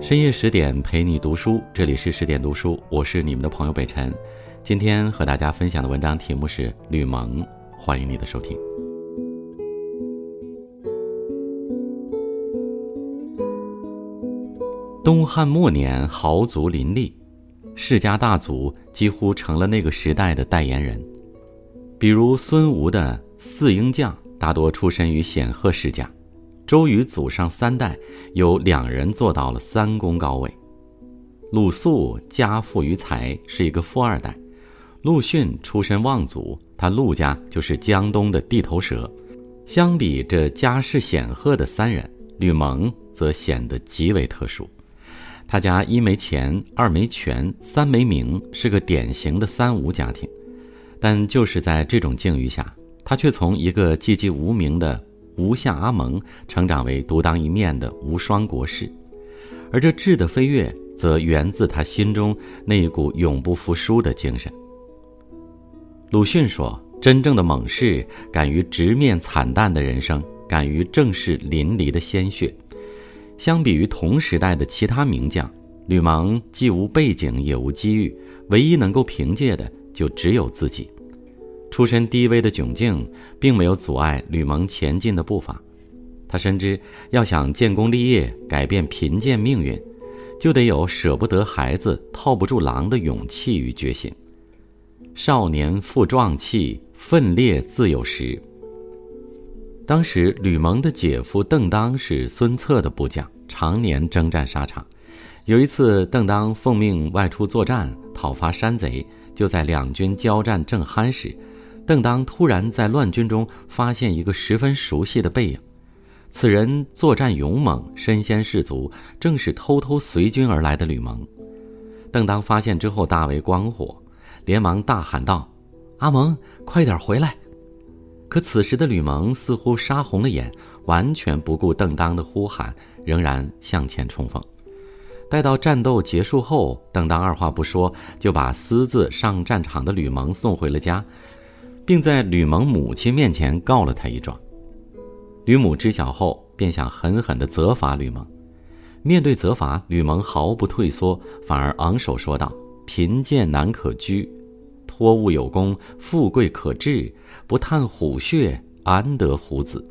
深夜十点陪你读书，这里是十点读书，我是你们的朋友北辰。今天和大家分享的文章题目是《吕蒙》，欢迎你的收听。东汉末年，豪族林立，世家大族几乎成了那个时代的代言人。比如孙吴的四英将，大多出身于显赫世家。周瑜祖上三代有两人做到了三公高位。鲁肃家富于财，是一个富二代；陆逊出身望族，他陆家就是江东的地头蛇。相比这家世显赫的三人，吕蒙则显得极为特殊。他家一没钱，二没权，三没名，是个典型的三无家庭。但就是在这种境遇下，他却从一个寂寂无名的吴相阿蒙，成长为独当一面的无双国士。而这质的飞跃，则源自他心中那一股永不服输的精神。鲁迅说：“真正的猛士，敢于直面惨淡的人生，敢于正视淋漓的鲜血。”相比于同时代的其他名将，吕蒙既无背景也无机遇，唯一能够凭借的就只有自己。出身低微的窘境，并没有阻碍吕蒙前进的步伐。他深知，要想建功立业、改变贫贱命运，就得有舍不得孩子、套不住狼的勇气与决心。少年负壮气，奋烈自有时。当时，吕蒙的姐夫邓当是孙策的部将，常年征战沙场。有一次，邓当奉命外出作战，讨伐山贼。就在两军交战正酣时，邓当突然在乱军中发现一个十分熟悉的背影。此人作战勇猛，身先士卒，正是偷偷随军而来的吕蒙。邓当发现之后大为光火，连忙大喊道：“阿蒙，快点回来！”可此时的吕蒙似乎杀红了眼，完全不顾邓当的呼喊，仍然向前冲锋。待到战斗结束后，邓当二话不说就把私自上战场的吕蒙送回了家，并在吕蒙母亲面前告了他一状。吕母知晓后，便想狠狠地责罚吕蒙。面对责罚，吕蒙毫不退缩，反而昂首说道：“贫贱难可居。”托物有功，富贵可治，不叹虎穴，安得虎子？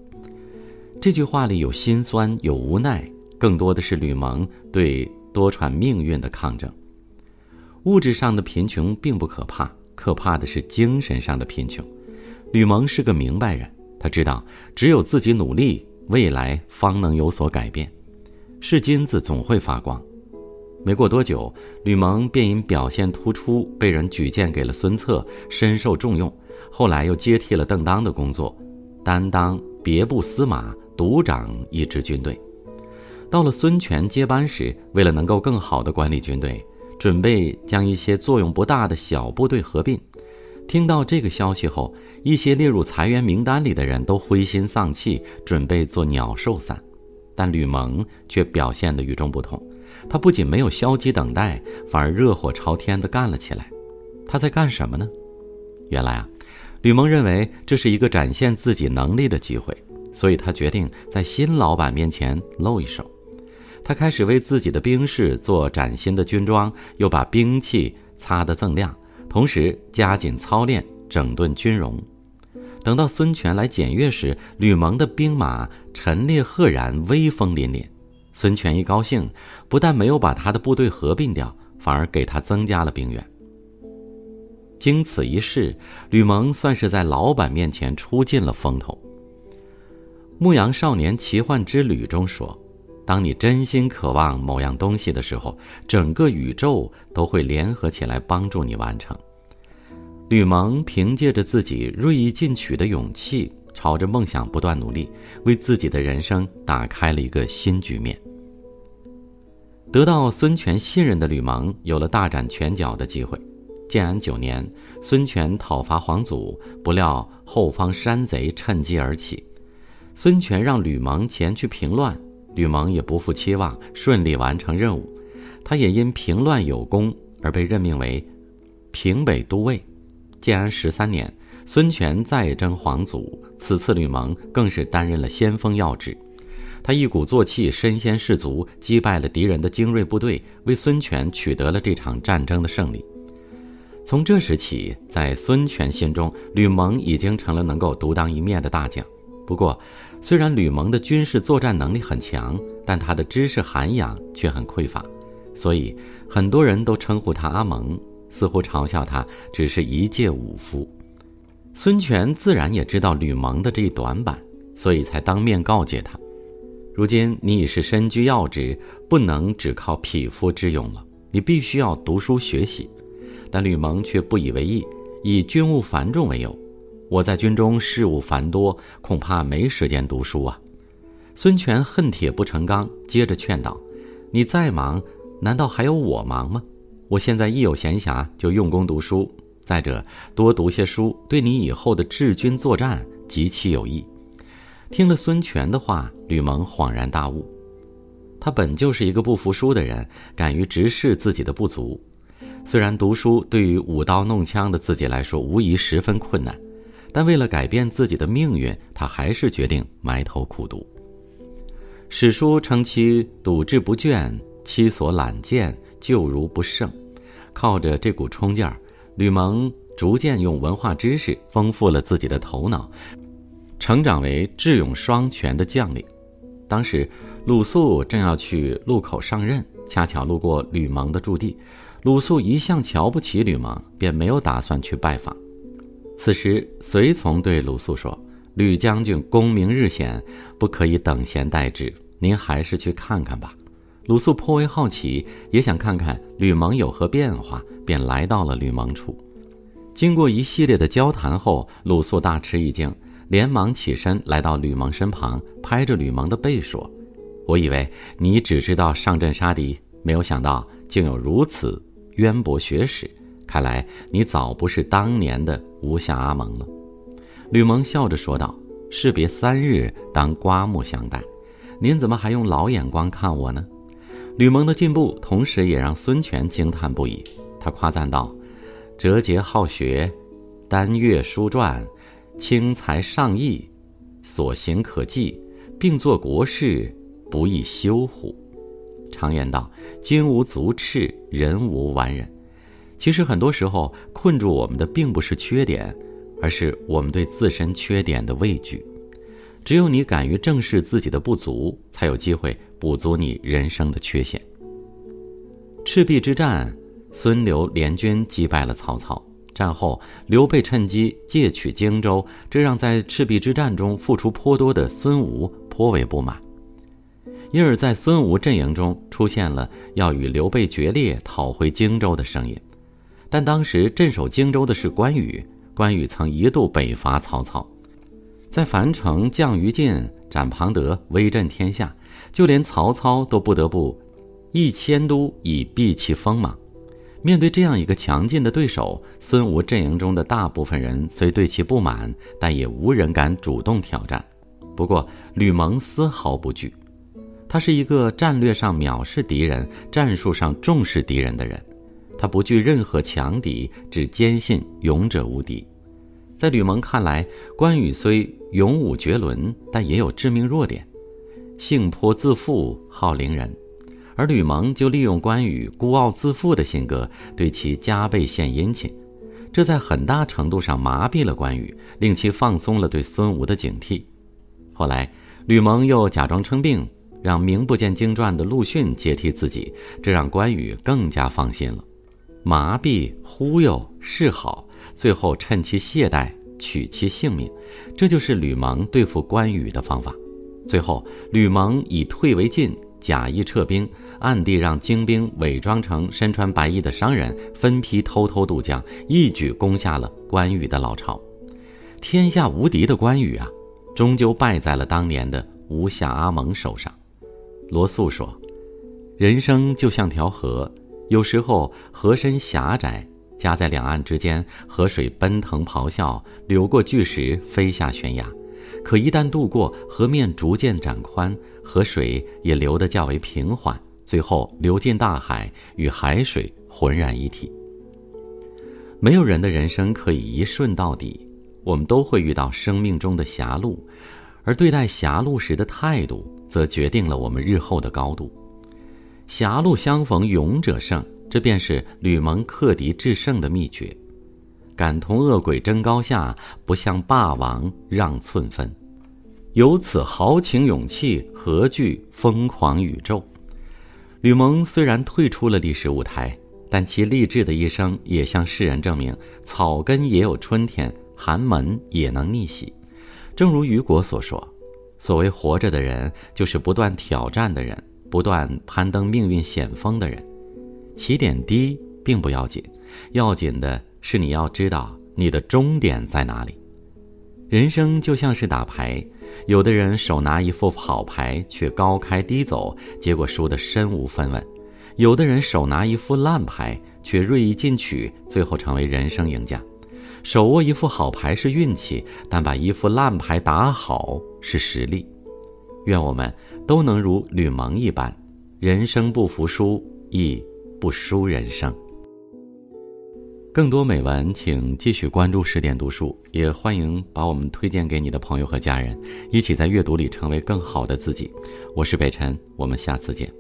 这句话里有心酸，有无奈，更多的是吕蒙对多舛命运的抗争。物质上的贫穷并不可怕，可怕的是精神上的贫穷。吕蒙是个明白人，他知道只有自己努力，未来方能有所改变。是金子总会发光。没过多久，吕蒙便因表现突出被人举荐给了孙策，深受重用。后来又接替了邓当的工作，担当别部司马，独掌一支军队。到了孙权接班时，为了能够更好地管理军队，准备将一些作用不大的小部队合并。听到这个消息后，一些列入裁员名单里的人都灰心丧气，准备做鸟兽散。但吕蒙却表现得与众不同。他不仅没有消极等待，反而热火朝天地干了起来。他在干什么呢？原来啊，吕蒙认为这是一个展现自己能力的机会，所以他决定在新老板面前露一手。他开始为自己的兵士做崭新的军装，又把兵器擦得锃亮，同时加紧操练，整顿军容。等到孙权来检阅时，吕蒙的兵马陈列赫然，威风凛凛。孙权一高兴，不但没有把他的部队合并掉，反而给他增加了兵员。经此一事，吕蒙算是在老板面前出尽了风头。《牧羊少年奇幻之旅》中说：“当你真心渴望某样东西的时候，整个宇宙都会联合起来帮助你完成。”吕蒙凭借着自己锐意进取的勇气，朝着梦想不断努力，为自己的人生打开了一个新局面。得到孙权信任的吕蒙有了大展拳脚的机会。建安九年，孙权讨伐黄祖，不料后方山贼趁机而起。孙权让吕蒙前去平乱，吕蒙也不负期望，顺利完成任务。他也因平乱有功而被任命为平北都尉。建安十三年，孙权再征黄祖，此次吕蒙更是担任了先锋要职。他一鼓作气，身先士卒，击败了敌人的精锐部队，为孙权取得了这场战争的胜利。从这时起，在孙权心中，吕蒙已经成了能够独当一面的大将。不过，虽然吕蒙的军事作战能力很强，但他的知识涵养却很匮乏，所以很多人都称呼他阿蒙，似乎嘲笑他只是一介武夫。孙权自然也知道吕蒙的这一短板，所以才当面告诫他。如今你已是身居要职，不能只靠匹夫之勇了，你必须要读书学习。但吕蒙却不以为意，以军务繁重为由。我在军中事务繁多，恐怕没时间读书啊。孙权恨铁不成钢，接着劝道：“你再忙，难道还有我忙吗？我现在一有闲暇，就用功读书。再者，多读些书，对你以后的治军作战极其有益。”听了孙权的话，吕蒙恍然大悟。他本就是一个不服输的人，敢于直视自己的不足。虽然读书对于舞刀弄枪的自己来说无疑十分困难，但为了改变自己的命运，他还是决定埋头苦读。史书称其笃志不倦，其所览见就如不胜。靠着这股冲劲儿，吕蒙逐渐用文化知识丰富了自己的头脑。成长为智勇双全的将领。当时，鲁肃正要去路口上任，恰巧路过吕蒙的驻地。鲁肃一向瞧不起吕蒙，便没有打算去拜访。此时，随从对鲁肃说：“吕将军功名日显，不可以等闲待之。您还是去看看吧。”鲁肃颇为好奇，也想看看吕蒙有何变化，便来到了吕蒙处。经过一系列的交谈后，鲁肃大吃一惊。连忙起身来到吕蒙身旁，拍着吕蒙的背说：“我以为你只知道上阵杀敌，没有想到竟有如此渊博学识。看来你早不是当年的吴下阿蒙了。”吕蒙笑着说道：“士别三日，当刮目相待。您怎么还用老眼光看我呢？”吕蒙的进步，同时也让孙权惊叹不已。他夸赞道：“哲节好学，丹阅书传。”轻才上义，所行可记，并作国事，不亦修乎？常言道：“金无足赤，人无完人。”其实很多时候，困住我们的并不是缺点，而是我们对自身缺点的畏惧。只有你敢于正视自己的不足，才有机会补足你人生的缺陷。赤壁之战，孙刘联军击败了曹操。战后，刘备趁机借取荆州，这让在赤壁之战中付出颇多的孙吴颇为不满，因而，在孙吴阵营中出现了要与刘备决裂、讨回荆州的声音。但当时镇守荆州的是关羽，关羽曾一度北伐曹操，在樊城降于禁、斩庞德，威震天下，就连曹操都不得不一迁都以避其锋芒。面对这样一个强劲的对手，孙吴阵营中的大部分人虽对其不满，但也无人敢主动挑战。不过，吕蒙丝毫不惧，他是一个战略上藐视敌人、战术上重视敌人的人。他不惧任何强敌，只坚信勇者无敌。在吕蒙看来，关羽虽勇武绝伦，但也有致命弱点：性颇自负，好凌人。而吕蒙就利用关羽孤傲自负的性格，对其加倍献殷勤，这在很大程度上麻痹了关羽，令其放松了对孙吴的警惕。后来，吕蒙又假装称病，让名不见经传的陆逊接替自己，这让关羽更加放心了。麻痹、忽悠、示好，最后趁其懈怠取其性命，这就是吕蒙对付关羽的方法。最后，吕蒙以退为进。假意撤兵，暗地让精兵伪装成身穿白衣的商人，分批偷偷渡江，一举攻下了关羽的老巢。天下无敌的关羽啊，终究败在了当年的吴下阿蒙手上。罗素说：“人生就像条河，有时候河身狭窄，夹在两岸之间，河水奔腾咆哮，流过巨石，飞下悬崖。可一旦渡过，河面逐渐展宽。”河水也流得较为平缓，最后流进大海，与海水浑然一体。没有人的人生可以一顺到底，我们都会遇到生命中的狭路，而对待狭路时的态度，则决定了我们日后的高度。狭路相逢勇者胜，这便是吕蒙克敌制胜的秘诀。敢同恶鬼争高下，不向霸王让寸分。有此豪情勇气，何惧疯狂宇宙？吕蒙虽然退出了历史舞台，但其励志的一生也向世人证明：草根也有春天，寒门也能逆袭。正如雨果所说：“所谓活着的人，就是不断挑战的人，不断攀登命运险峰的人。起点低并不要紧，要紧的是你要知道你的终点在哪里。人生就像是打牌，有的人手拿一副好牌，却高开低走，结果输得身无分文；有的人手拿一副烂牌，却锐意进取，最后成为人生赢家。”手握一副好牌是运气，但把一副烂牌打好是实力。愿我们都能如吕蒙一般，人生不服输，亦不输人生。更多美文，请继续关注十点读书，也欢迎把我们推荐给你的朋友和家人，一起在阅读里成为更好的自己。我是北辰，我们下次见。